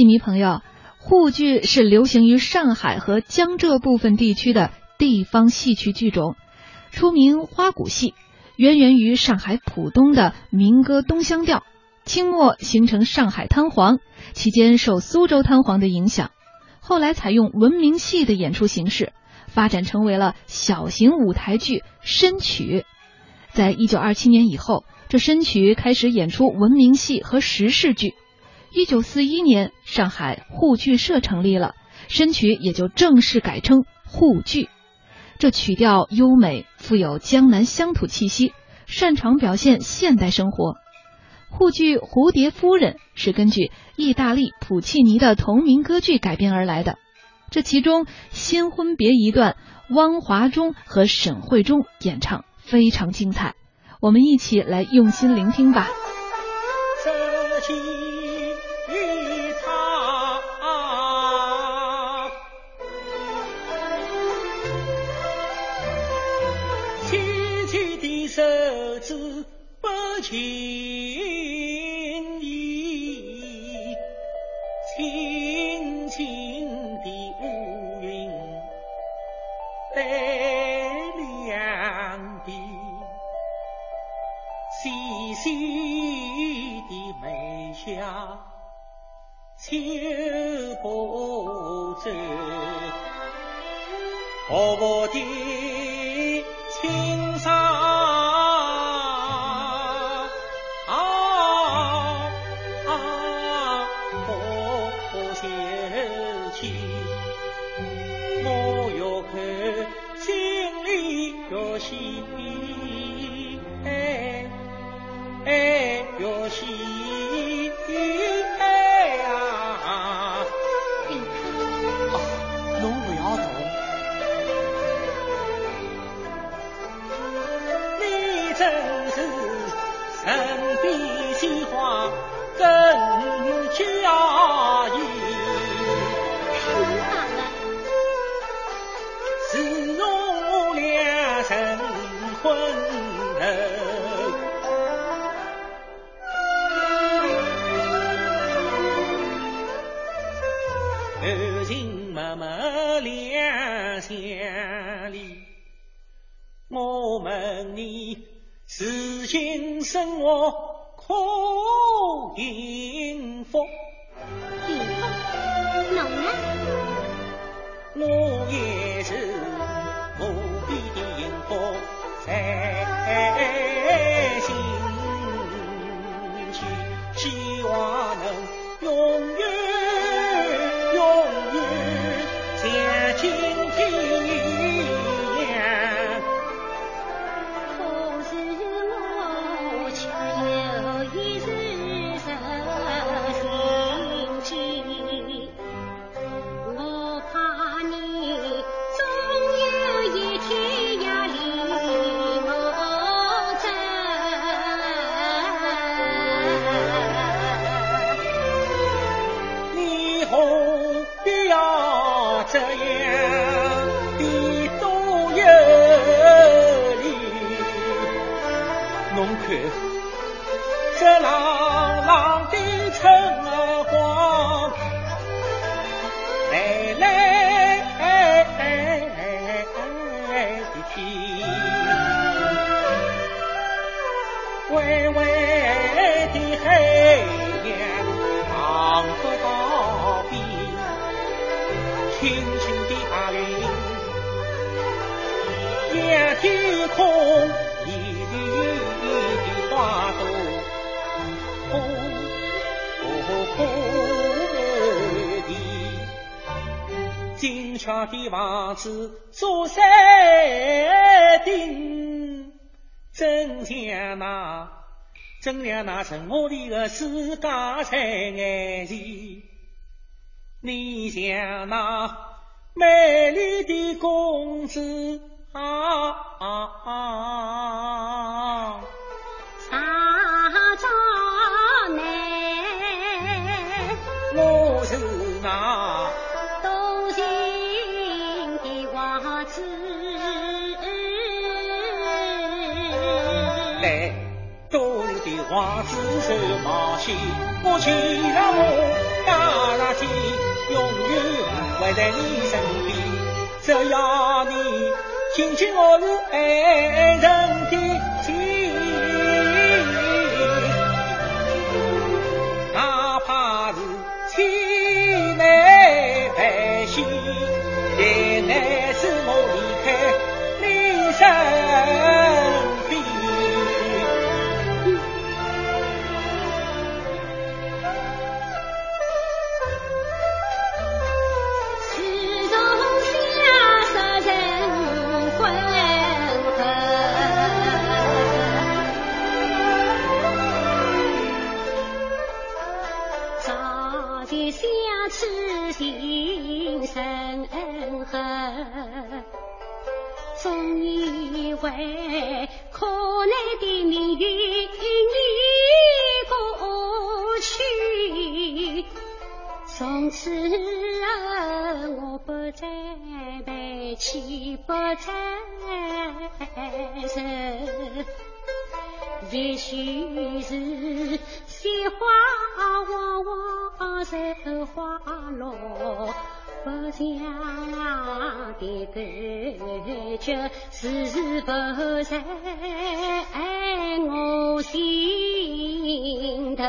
戏迷朋友，沪剧是流行于上海和江浙部分地区的地方戏曲剧种，出名花鼓戏，渊源于上海浦东的民歌东乡调。清末形成上海滩黄，期间受苏州滩黄的影响，后来采用文明戏的演出形式，发展成为了小型舞台剧申曲。在一九二七年以后，这申曲开始演出文明戏和时事剧。一九四一年，上海沪剧社成立了，申曲也就正式改称沪剧。这曲调优美，富有江南乡土气息，擅长表现现代生活。沪剧《蝴蝶夫人》是根据意大利普契尼的同名歌剧改编而来的。这其中新婚别一段，汪华中和沈慧中演唱非常精彩，我们一起来用心聆听吧。美丽的，细细的眉下秋波走，河泊的人比鲜花更娇艳，是我俩成婚后。柔情脉脉两相依，我问你。自今生活可幸福？幸福？侬呢？我也是这样的都有理，侬看这朗朗的春光，来来的天，微微的黑空，一缕的花朵，红红的，金桥的房子做山顶，真像那，真像那城我里的世界在眼前。你像那美丽的公主啊，啥子呢？我是那东京的王子，来东京的王子受冒险，我去了我。会在你身边，只要你听见我是爱人再悲泣，不再愁。也许是鲜花往往受花落，不想的感觉是不在我心头。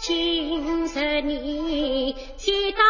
今日你接到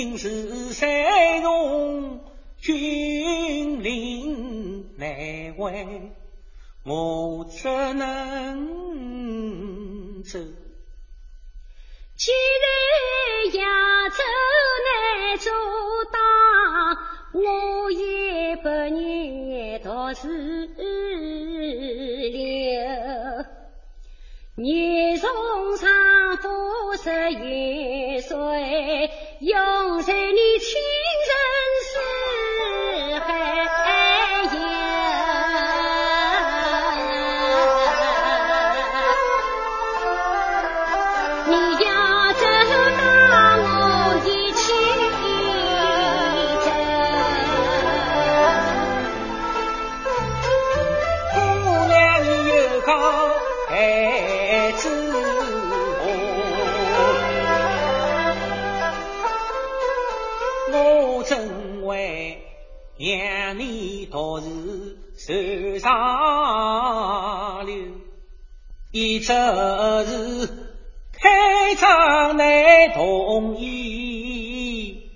令是山中军令难违。我只能走。既然要走难阻挡，我也不念到是留。你从上不识元帅，用在你亲这是开张难同意，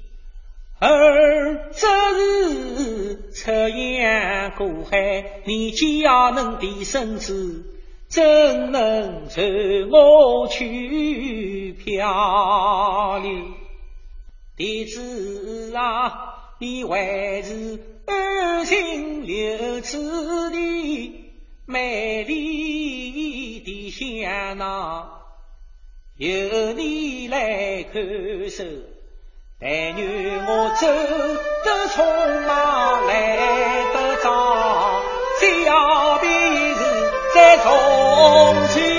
二则是出洋过海，你既要能的身子，怎能随我去漂流？弟子啊，你还是安心留此地，美丽香囊，由你来看守。但愿我走得匆忙，来得早，小便是在重去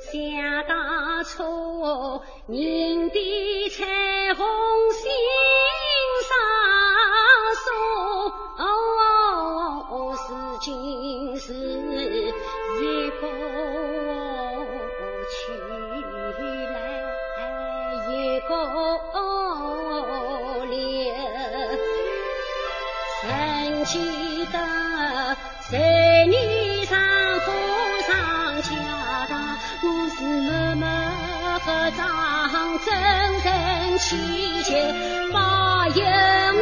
想大初，银的彩虹心上绣，如，是今是一个去来一个留，曾记得谁？张真人气节把眼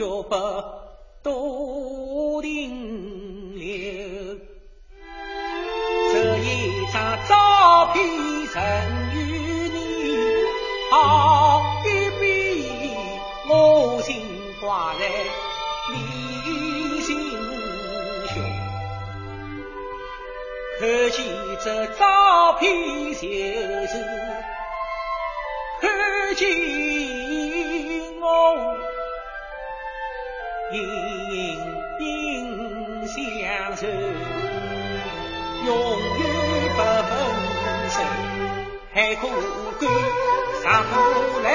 着不多停留。这一张照片曾与你好一笔，我心挂在你心胸。可见这照片就是可见。紧紧相守，永远不分手。海枯干，石破烂。